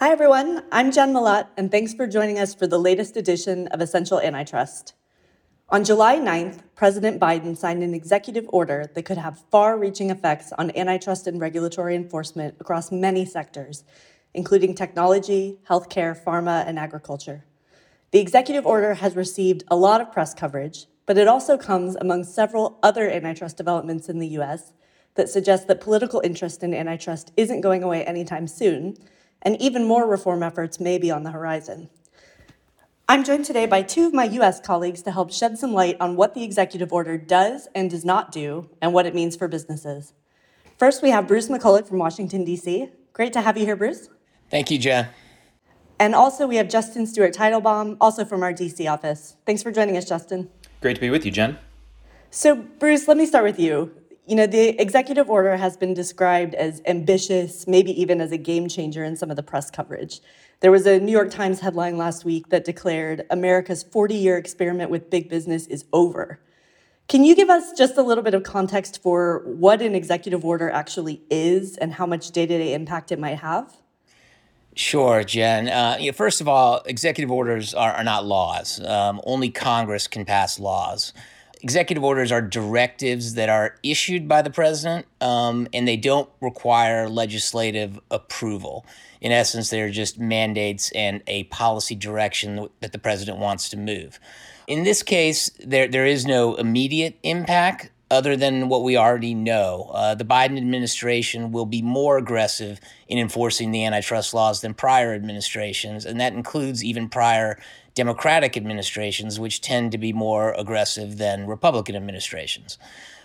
Hi, everyone. I'm Jenn Mellott, and thanks for joining us for the latest edition of Essential Antitrust. On July 9th, President Biden signed an executive order that could have far reaching effects on antitrust and regulatory enforcement across many sectors, including technology, healthcare, pharma, and agriculture. The executive order has received a lot of press coverage, but it also comes among several other antitrust developments in the US that suggest that political interest in antitrust isn't going away anytime soon, and even more reform efforts may be on the horizon. I'm joined today by two of my US colleagues to help shed some light on what the executive order does and does not do, and what it means for businesses. First, we have Bruce McCulloch from Washington, D.C. Great to have you here, Bruce. Thank you, Jenn. And also, we have Justin Stewart Teitelbaum, also from our DC office. Thanks for joining us, Justin. Great to be with you, Jenn. So, Bruce, let me start with you. You know, the executive order has been described as ambitious, maybe even as a game changer in some of the press coverage. There was a New York Times headline last week that declared America's 40 year experiment with big business is over. Can you give us just a little bit of context for what an executive order actually is and how much day to day impact it might have? Sure, Jenn. Uh, you know, first of all, executive orders are, are not laws. Um, only Congress can pass laws. Executive orders are directives that are issued by the president, um, and they don't require legislative approval. In essence, they're just mandates and a policy direction that the president wants to move. In this case, there, there is no immediate impact other than what we already know. Uh, the Biden administration will be more aggressive in enforcing the antitrust laws than prior administrations, and that includes even prior Democratic administrations, which tend to be more aggressive than Republican administrations.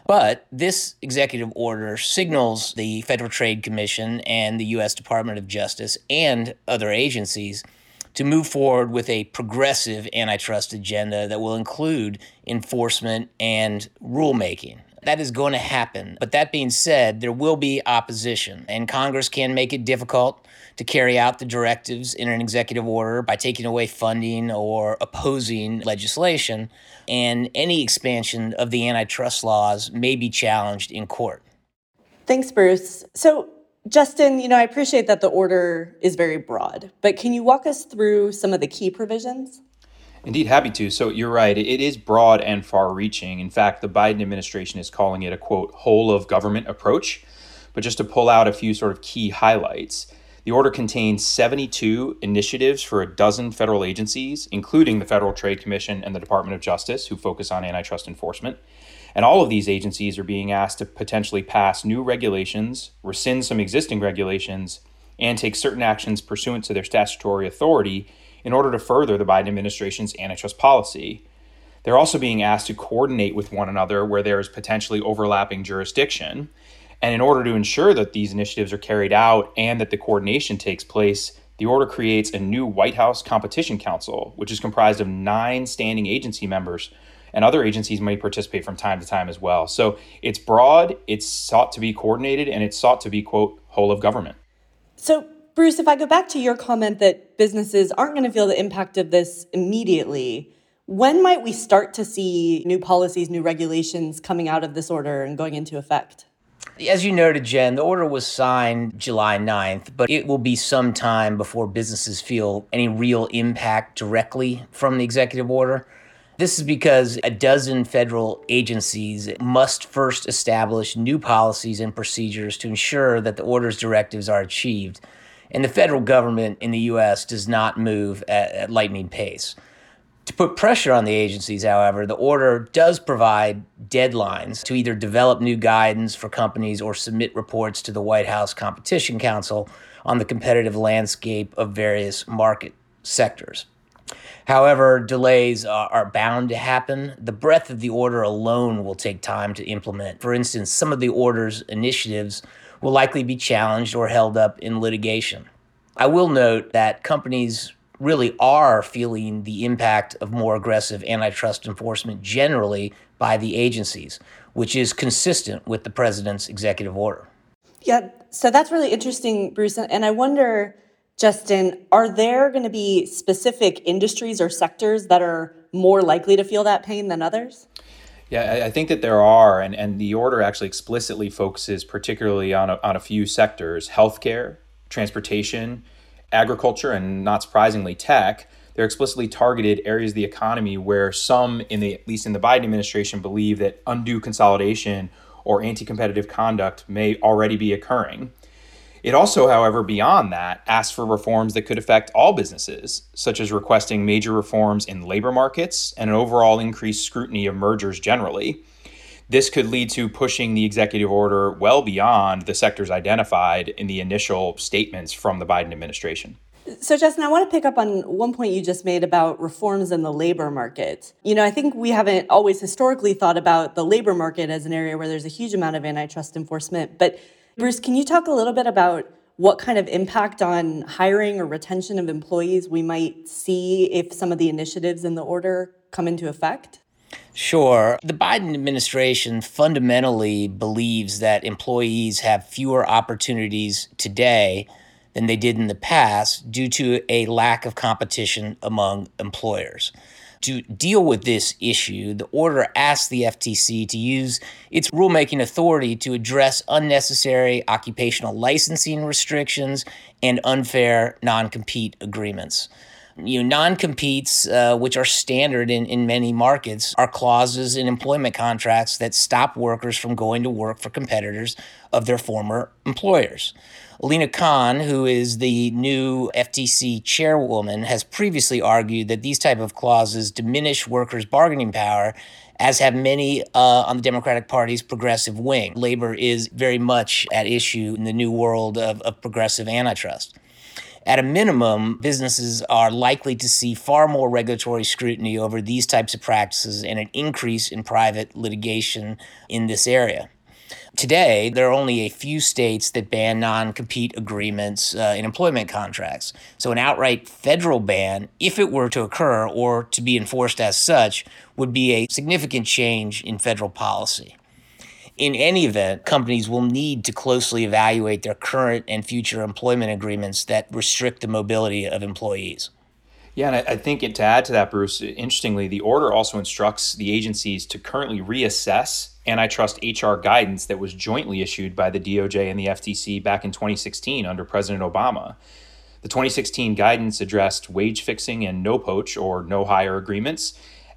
But this executive order signals the Federal Trade Commission and the U.S. Department of Justice and other agencies to move forward with a progressive antitrust agenda that will include enforcement and rulemaking. That is going to happen. But that being said, there will be opposition, and Congress can make it difficult to carry out the directives in an executive order by taking away funding or opposing legislation. And any expansion of the antitrust laws may be challenged in court. Thanks, Bruce. So, Justin, you know, I appreciate that the order is very broad, but can you walk us through some of the key provisions? Indeed, happy to. So you're right, it is broad and far reaching. In fact, the Biden administration is calling it a quote, whole of government approach. But just to pull out a few sort of key highlights, the order contains 72 initiatives for a dozen federal agencies, including the Federal Trade Commission and the Department of Justice, who focus on antitrust enforcement. And all of these agencies are being asked to potentially pass new regulations, rescind some existing regulations, and take certain actions pursuant to their statutory authority in order to further the Biden administration's antitrust policy. They're also being asked to coordinate with one another where there is potentially overlapping jurisdiction. And in order to ensure that these initiatives are carried out and that the coordination takes place, the order creates a new White House Competition Council, which is comprised of nine standing agency members and other agencies may participate from time to time as well. So it's broad, it's sought to be coordinated, and it's sought to be, quote, whole of government. So, Bruce, if I go back to your comment that businesses aren't going to feel the impact of this immediately, when might we start to see new policies, new regulations coming out of this order and going into effect? As you noted, Jenn, the order was signed July 9th, but it will be some time before businesses feel any real impact directly from the executive order. This is because a dozen federal agencies must first establish new policies and procedures to ensure that the order's directives are achieved. And the federal government in the U.S. does not move at, at lightning pace. To put pressure on the agencies, however, the order does provide deadlines to either develop new guidance for companies or submit reports to the White House Competition Council on the competitive landscape of various market sectors. However, delays are, are, bound to happen. The breadth of the order alone will take time to implement. For instance, some of the order's initiatives will likely be challenged or held up in litigation. I will note that companies really are feeling the impact of more aggressive antitrust enforcement generally by the agencies, which is consistent with the president's executive order. Yeah, so that's really interesting, Bruce. And I wonder Justin, are there going to be specific industries or sectors that are more likely to feel that pain than others? Yeah, I think that there are, and, and the order actually explicitly focuses particularly on a, on a few sectors healthcare, transportation, agriculture and not surprisingly tech, they're explicitly targeted areas of the economy where some in the at least in the Biden administration believe that undue consolidation or anti-competitive conduct may already be occurring. It also, however, beyond that, asks for reforms that could affect all businesses, such as requesting major reforms in labor markets and an overall increased scrutiny of mergers generally. This could lead to pushing the executive order well beyond the sectors identified in the initial statements from the Biden administration. So, Justin, I want to pick up on one point you just made about reforms in the labor market. You know, I think we haven't always historically thought about the labor market as an area where there's a huge amount of antitrust enforcement. But, Bruce, can you talk a little bit about what kind of impact on hiring or retention of employees we might see if some of the initiatives in the order come into effect? Sure. The Biden administration fundamentally believes that employees have fewer opportunities today than they did in the past due to a lack of competition among employers. To deal with this issue, the order asks the FTC to use its rulemaking authority to address unnecessary occupational licensing restrictions and unfair non compete agreements. You know, non-competes, uh, which are standard in, in many markets, are clauses in employment contracts that stop workers from going to work for competitors of their former employers. Lina Khan, who is the new FTC chairwoman, has previously argued that these type of clauses diminish workers' bargaining power as have many uh, on the Democratic Party's progressive wing. Labor is very much at issue in the new world of, of progressive antitrust. At a minimum, businesses are likely to see far more regulatory scrutiny over these types of practices and an increase in private litigation in this area. Today, there are only a few states that ban non compete agreements uh, in employment contracts. So, an outright federal ban, if it were to occur or to be enforced as such, would be a significant change in federal policy in any event, companies will need to closely evaluate their current and future employment agreements that restrict the mobility of employees. Yeah, and I, I think it, to add to that, Bruce, interestingly, the order also instructs the agencies to currently reassess antitrust HR guidance that was jointly issued by the DOJ and the FTC back in 2016 under President Obama. The 2016 guidance addressed wage fixing and no poach or no hire agreements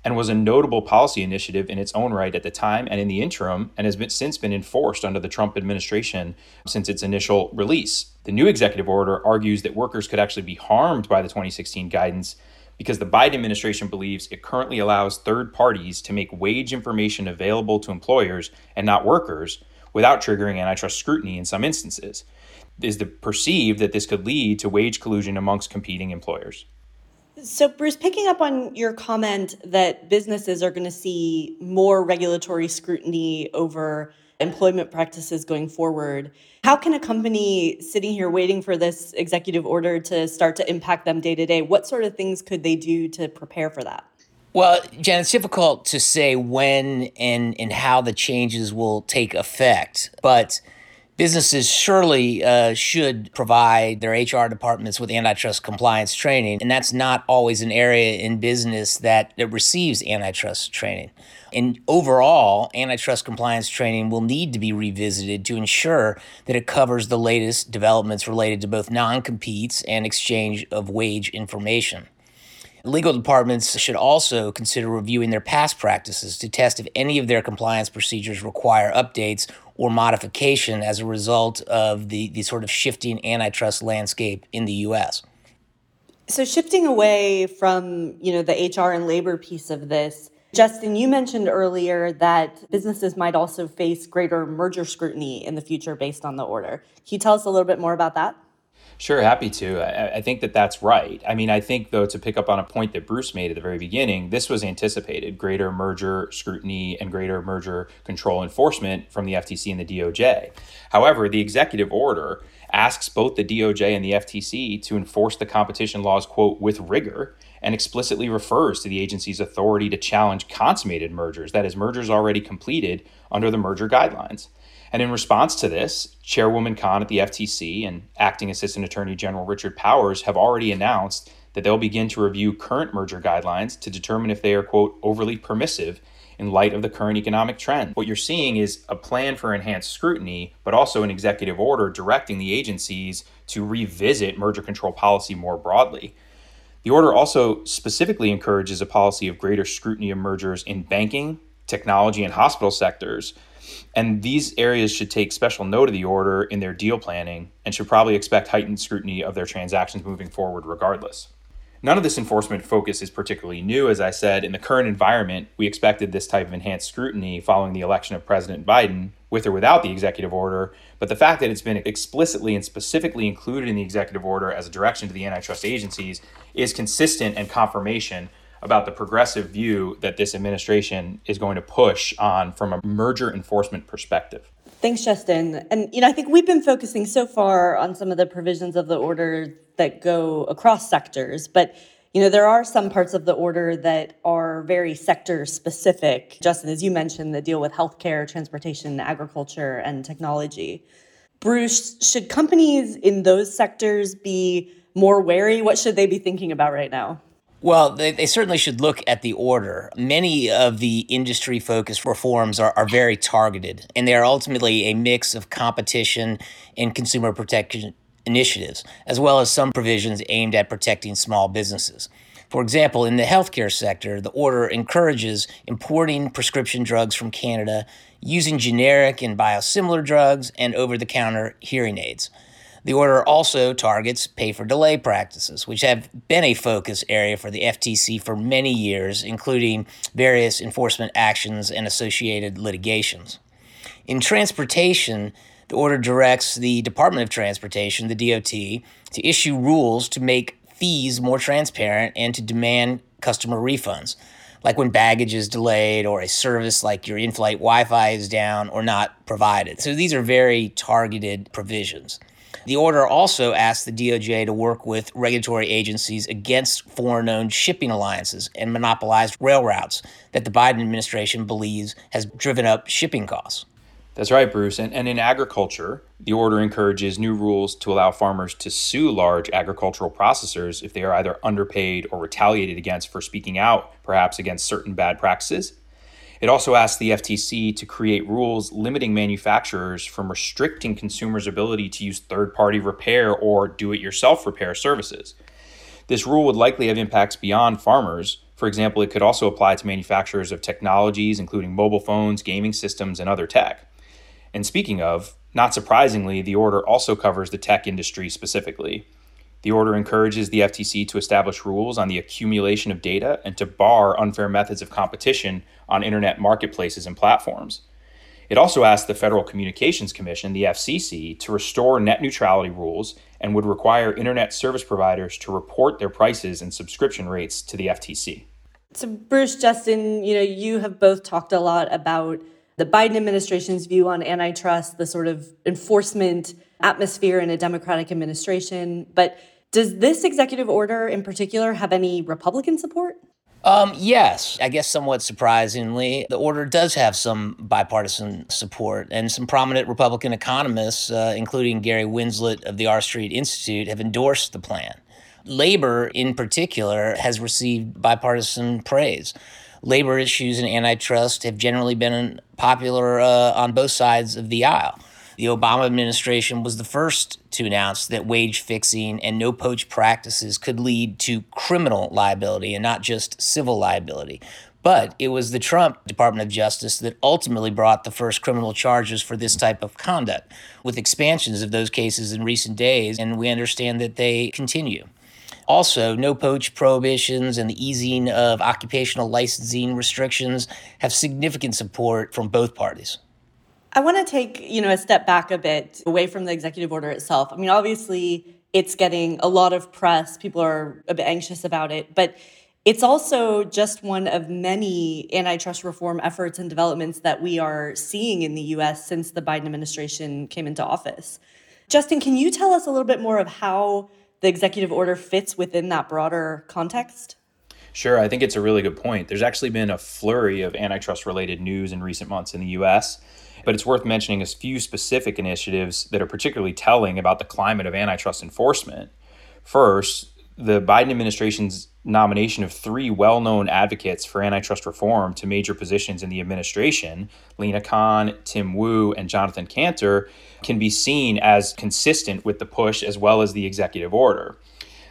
and was a notable policy initiative in its own right at the time and in the interim, and has been, since been enforced under the Trump administration since its initial release. The new executive order argues that workers could actually be harmed by the 2016 guidance because the Biden administration believes it currently allows third parties to make wage information available to employers and not workers without triggering antitrust scrutiny in some instances. Is the perceived that this could lead to wage collusion amongst competing employers. So, Bruce, picking up on your comment that businesses are going to see more regulatory scrutiny over employment practices going forward, how can a company sitting here waiting for this executive order to start to impact them day to day? What sort of things could they do to prepare for that? Well, Jenn, it's difficult to say when and, and how the changes will take effect, but businesses surely uh, should provide their HR departments with antitrust compliance training, and that's not always an area in business that, that receives antitrust training. And overall, antitrust compliance training will need to be revisited to ensure that it covers the latest developments related to both non competes and exchange of wage information. Legal departments should also consider reviewing their past practices to test if any of their compliance procedures require updates or modification as a result of the, the sort of shifting antitrust landscape in the US. So shifting away from, you know, the HR and labor piece of this, Justin, you mentioned earlier that businesses might also face greater merger scrutiny in the future based on the order. Can you tell us a little bit more about that? Sure, happy to. I, I, think that that's right. I mean, I think, though, to pick up on a point that Bruce made at the very beginning, this was anticipated greater merger scrutiny and greater merger control enforcement from the FTC and the DOJ. However, the executive order asks both the DOJ and the FTC to enforce the competition laws, quote, with rigor, and explicitly refers to the agency's authority to challenge consummated mergers, that is, mergers already completed under the merger guidelines. And in response to this, Chairwoman Khan at the FTC and Acting Assistant Attorney General Richard Powers have already announced that they'll begin to review current merger guidelines to determine if they are, quote, overly permissive in light of the current economic trend. What you're seeing is a plan for enhanced scrutiny, but also an executive order directing the agencies to revisit merger control policy more broadly. The order also specifically encourages a policy of greater scrutiny of mergers in banking, technology, and hospital sectors. And these areas should take special note of the order in their deal planning and should probably expect heightened scrutiny of their transactions moving forward regardless. None of this enforcement focus is particularly new. As I said, in the current environment, we expected this type of enhanced scrutiny following the election of President Biden, with or without the executive order. But the fact that it's been explicitly and specifically included in the executive order as a direction to the antitrust agencies is consistent and confirmation about the progressive view that this administration is going to push on from a merger enforcement perspective. Thanks, Justin. And you know, I think we've been focusing so far on some of the provisions of the order that go across sectors, but you know, there are some parts of the order that are very sector specific. Justin, as you mentioned, that deal with healthcare, transportation, agriculture, and technology. Bruce, should companies in those sectors be more wary? What should they be thinking about right now? Well, they, they certainly should look at the order. Many of the industry focused reforms are, are very targeted, and they are ultimately a mix of competition and consumer protection initiatives, as well as some provisions aimed at protecting small businesses. For example, in the healthcare sector, the order encourages importing prescription drugs from Canada, using generic and biosimilar drugs, and over the counter hearing aids. The order also targets pay for delay practices, which have been a focus area for the FTC for many years, including various enforcement actions and associated litigations. In transportation, the order directs the Department of Transportation, the DOT, to issue rules to make fees more transparent and to demand customer refunds, like when baggage is delayed or a service like your in flight Wi Fi is down or not provided. So these are very targeted provisions. The order also asks the DOJ to work with regulatory agencies against foreign owned shipping alliances and monopolized rail routes that the Biden administration believes has driven up shipping costs. That's right, Bruce. And, and in agriculture, the order encourages new rules to allow farmers to sue large agricultural processors if they are either underpaid or retaliated against for speaking out, perhaps against certain bad practices. It also asks the FTC to create rules limiting manufacturers from restricting consumers' ability to use third party repair or do it yourself repair services. This rule would likely have impacts beyond farmers. For example, it could also apply to manufacturers of technologies, including mobile phones, gaming systems, and other tech. And speaking of, not surprisingly, the order also covers the tech industry specifically. The order encourages the FTC to establish rules on the accumulation of data and to bar unfair methods of competition on internet marketplaces and platforms. It also asked the Federal Communications Commission, the FCC, to restore net neutrality rules and would require internet service providers to report their prices and subscription rates to the FTC. So, Bruce, Justin, you know, you have both talked a lot about the Biden administration's view on antitrust, the sort of enforcement atmosphere in a Democratic administration, but does this executive order in particular have any Republican support? Um, yes, I guess somewhat surprisingly, the order does have some bipartisan support, and some prominent Republican economists, uh, including Gary Winslett of the R Street Institute, have endorsed the plan. Labor, in particular, has received bipartisan praise. Labor issues and antitrust have generally been popular uh, on both sides of the aisle. The Obama administration was the first to announce that wage fixing and no poach practices could lead to criminal liability and not just civil liability. But it was the Trump Department of Justice that ultimately brought the first criminal charges for this type of conduct, with expansions of those cases in recent days, and we understand that they continue. Also, no poach prohibitions and the easing of occupational licensing restrictions have significant support from both parties. I want to take, you know, a step back a bit away from the executive order itself. I mean, obviously, it's getting a lot of press. People are a bit anxious about it, but it's also just one of many antitrust reform efforts and developments that we are seeing in the US since the Biden administration came into office. Justin, can you tell us a little bit more of how the executive order fits within that broader context? Sure, I think it's a really good point. There's actually been a flurry of antitrust related news in recent months in the US but it's worth mentioning a few specific initiatives that are particularly telling about the climate of antitrust enforcement. First, the Biden administration's nomination of three well known advocates for antitrust reform to major positions in the administration, Lina Khan, Tim Wu, and Jonathan Kanter, can be seen as consistent with the push as well as the executive order.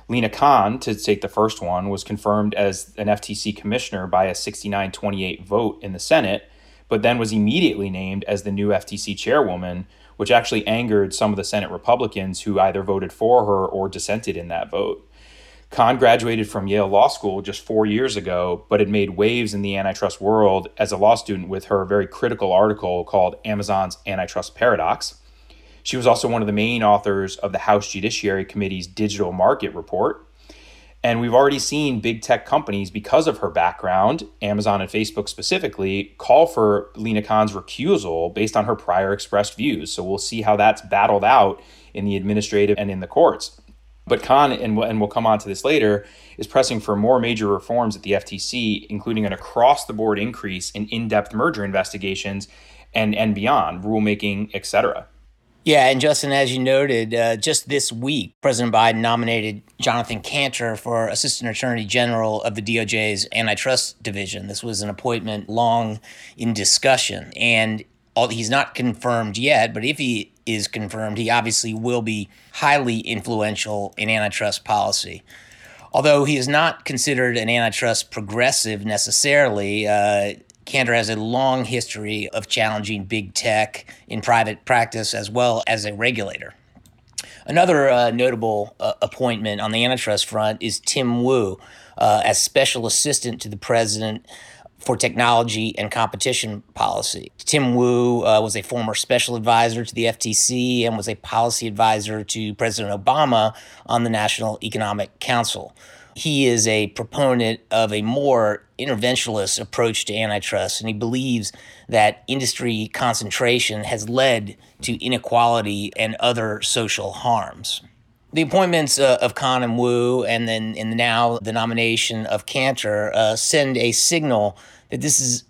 Lina Khan, to take the first one, was confirmed as an FTC commissioner by a 69 28 vote in the Senate, but then was immediately named as the new FTC chairwoman, which actually angered some of the Senate Republicans who either voted for her or dissented in that vote. Khan graduated from Yale Law School just four years ago, but had made waves in the antitrust world as a law student with her very critical article called Amazon's Antitrust Paradox. She was also one of the main authors of the House Judiciary Committee's Digital Market Report. And we've already seen big tech companies, because of her background, Amazon and Facebook specifically, call for Lina Khan's recusal based on her prior expressed views. So we'll see how that's battled out in the administrative and in the courts. But Khan, and we'll, and we'll come on to this later, is pressing for more major reforms at the FTC, including an across the board increase in in depth merger investigations and, and beyond, rulemaking, et cetera. Yeah, and Justin, as you noted, uh, just this week, President Biden nominated Jonathan Kanter for Assistant Attorney General of the DOJ's Antitrust Division. This was an appointment long in discussion, and all, he's not confirmed yet, but if he is confirmed, he obviously will be highly influential in antitrust policy. Although he is not considered an antitrust progressive necessarily, uh, Kanter has a long history of challenging big tech in private practice as well as a regulator. Another uh, notable uh, appointment on the antitrust front is Tim Wu uh, as special assistant to the president for technology and competition policy. Tim Wu uh, was a former special advisor to the FTC and was a policy advisor to President Obama on the National Economic Council. He is a proponent of a more interventionist approach to antitrust, and he believes that industry concentration has led to inequality and other social harms. The appointments uh, of Khan and Wu, and then and now the nomination of Kanter, uh, send a signal that this is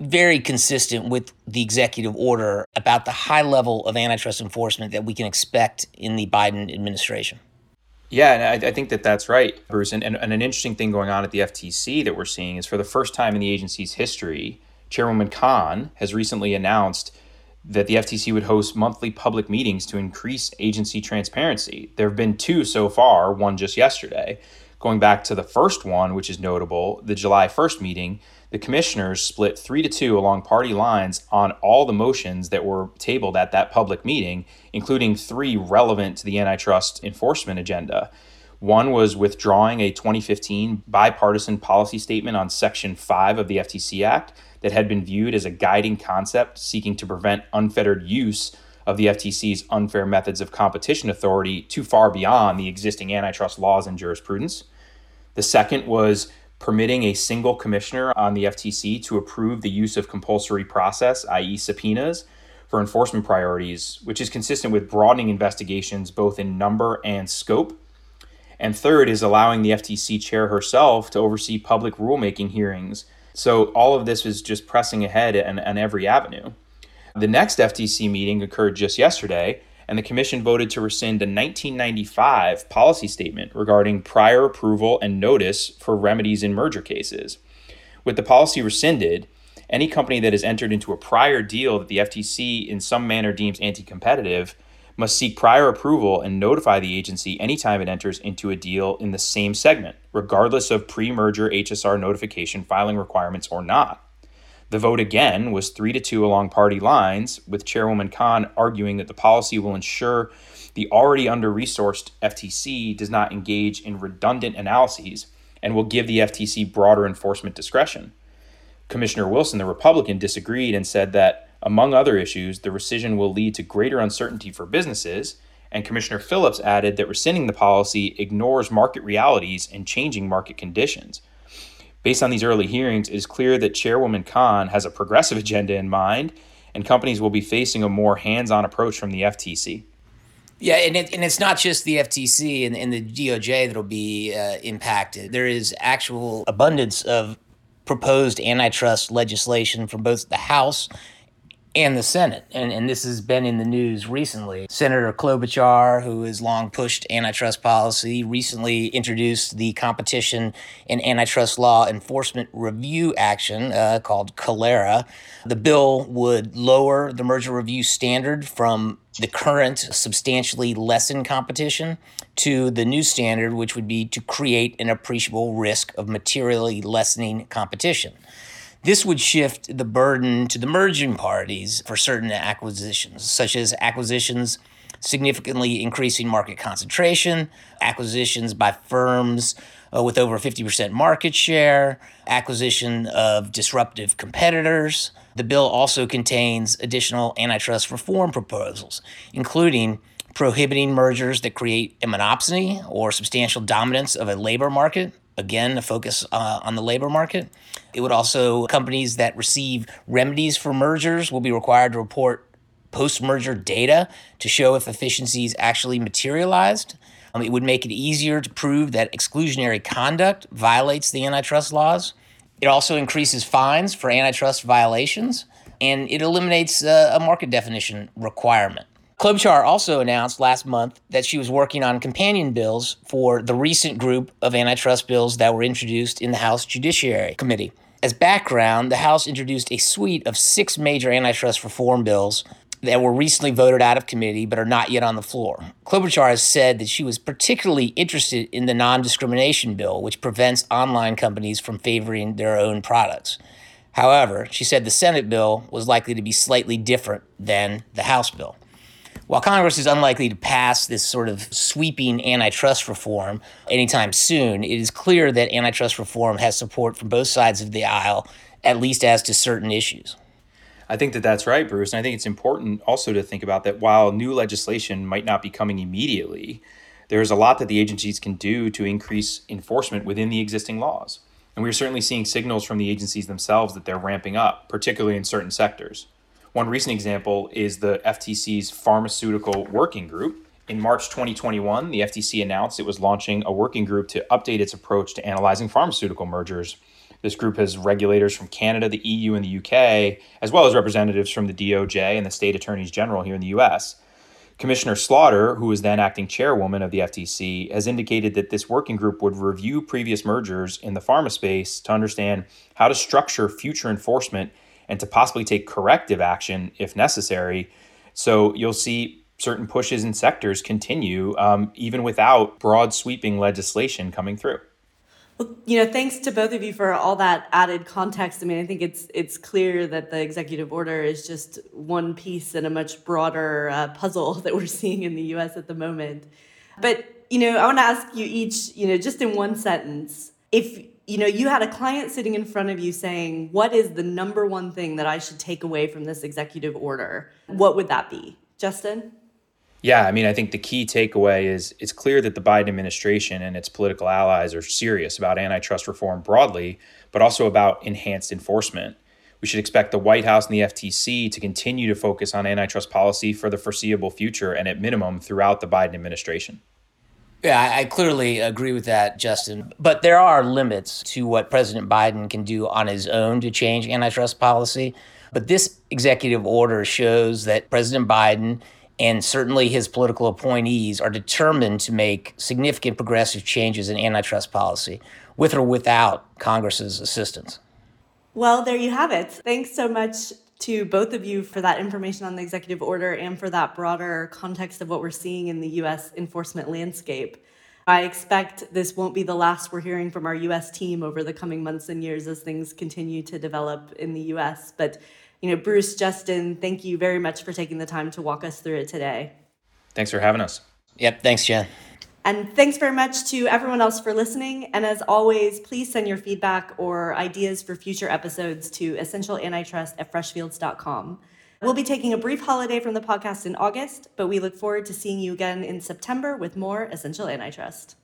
very consistent with the executive order about the high level of antitrust enforcement that we can expect in the Biden administration. Yeah, and I, I, think that that's right, Bruce. And, and, and, an interesting thing going on at the FTC that we're seeing is for the first time in the agency's history, Chairwoman Khan has recently announced that the FTC would host monthly public meetings to increase agency transparency. There have been two so far, one just yesterday. Going back to the first one, which is notable, the July 1st meeting, the commissioners split three to two along party lines on all the motions that were tabled at that public meeting, including three relevant to the antitrust enforcement agenda. One was withdrawing a 2015 bipartisan policy statement on Section 5 of the FTC Act that had been viewed as a guiding concept seeking to prevent unfettered use of the FTC's unfair methods of competition authority too far beyond the existing antitrust laws and jurisprudence. The second was permitting a single commissioner on the FTC to approve the use of compulsory process, i.e., subpoenas, for enforcement priorities, which is consistent with broadening investigations both in number and scope. And third is allowing the FTC chair herself to oversee public rulemaking hearings. So all of this is just pressing ahead on every avenue. The next FTC meeting occurred just yesterday, and the Commission voted to rescind a 1995 policy statement regarding prior approval and notice for remedies in merger cases. With the policy rescinded, any company that has entered into a prior deal that the FTC in some manner deems anti competitive must seek prior approval and notify the agency anytime it enters into a deal in the same segment, regardless of pre merger HSR notification filing requirements or not. The vote again was 3 to 2 along party lines, with Chairwoman Khan arguing that the policy will ensure the already under resourced FTC does not engage in redundant analyses and will give the FTC broader enforcement discretion. Commissioner Wilson, the Republican, disagreed and said that, among other issues, the rescission will lead to greater uncertainty for businesses. And Commissioner Phillips added that rescinding the policy ignores market realities and changing market conditions. Based on these early hearings, it is clear that Chairwoman Khan has a progressive agenda in mind, and companies will be facing a more hands on approach from the FTC. Yeah, and, it, and it's not just the FTC and, and the DOJ that'll be uh, impacted. There is actual abundance of proposed antitrust legislation from both the House and the Senate. And, and this has been in the news recently. Senator Klobuchar, who has long pushed antitrust policy, recently introduced the Competition and Antitrust Law Enforcement Review Action uh, called CALERA. The bill would lower the merger review standard from the current substantially lessen competition to the new standard, which would be to create an appreciable risk of materially lessening competition. This would shift the burden to the merging parties for certain acquisitions, such as acquisitions significantly increasing market concentration, acquisitions by firms uh, with over 50% market share, acquisition of disruptive competitors. The bill also contains additional antitrust reform proposals, including prohibiting mergers that create a monopsony or substantial dominance of a labor market. Again, a focus uh, on the labor market. It would also, companies that receive remedies for mergers will be required to report post merger data to show if efficiencies actually materialized. Um, it would make it easier to prove that exclusionary conduct violates the antitrust laws. It also increases fines for antitrust violations, and it eliminates uh, a market definition requirement. Klobuchar also announced last month that she was working on companion bills for the recent group of antitrust bills that were introduced in the House Judiciary Committee. As background, the House introduced a suite of six major antitrust reform bills that were recently voted out of committee but are not yet on the floor. Klobuchar has said that she was particularly interested in the non discrimination bill, which prevents online companies from favoring their own products. However, she said the Senate bill was likely to be slightly different than the House bill. While Congress is unlikely to pass this sort of sweeping antitrust reform anytime soon, it is clear that antitrust reform has support from both sides of the aisle, at least as to certain issues. I think that that's right, Bruce. And I think it's important also to think about that while new legislation might not be coming immediately, there's a lot that the agencies can do to increase enforcement within the existing laws. And we're certainly seeing signals from the agencies themselves that they're ramping up, particularly in certain sectors. One recent example is the FTC's Pharmaceutical Working Group. In March 2021, the FTC announced it was launching a working group to update its approach to analyzing pharmaceutical mergers. This group has regulators from Canada, the EU, and the UK, as well as representatives from the DOJ and the state attorneys general here in the US. Commissioner Slaughter, who was then acting chairwoman of the FTC, has indicated that this working group would review previous mergers in the pharma space to understand how to structure future enforcement and to possibly take corrective action if necessary. So you'll see certain pushes in sectors continue um, even without broad sweeping legislation coming through. Well, you know, thanks to both of you for all that added context. I mean, I think it's it's clear that the executive order is just one piece in a much broader uh, puzzle that we're seeing in the U.S. at the moment. But you know, I want to ask you each, you know, just in one sentence, if you know, you had a client sitting in front of you saying, What is the number one thing that I should take away from this executive order? What would that be? Justin? Yeah, I mean, I think the key takeaway is it's clear that the Biden administration and its political allies are serious about antitrust reform broadly, but also about enhanced enforcement. We should expect the White House and the FTC to continue to focus on antitrust policy for the foreseeable future and at minimum throughout the Biden administration. Yeah, I, clearly agree with that, Justin. But there are limits to what President Biden can do on his own to change antitrust policy. But this executive order shows that President Biden and certainly his political appointees are determined to make significant progressive changes in antitrust policy, with or without Congress's assistance. Well, there you have it. Thanks so much to both of you for that information on the executive order and for that broader context of what we're seeing in the US enforcement landscape. I expect this won't be the last we're hearing from our US team over the coming months and years as things continue to develop in the US. But, you know, Bruce, Justin, thank you very much for taking the time to walk us through it today. Thanks for having us. Yep, thanks, Jenn. And thanks very much to everyone else for listening. And as always, please send your feedback or ideas for future episodes to essentialantitrust at freshfields.com. We'll be taking a brief holiday from the podcast in August, but we look forward to seeing you again in September with more Essential Antitrust.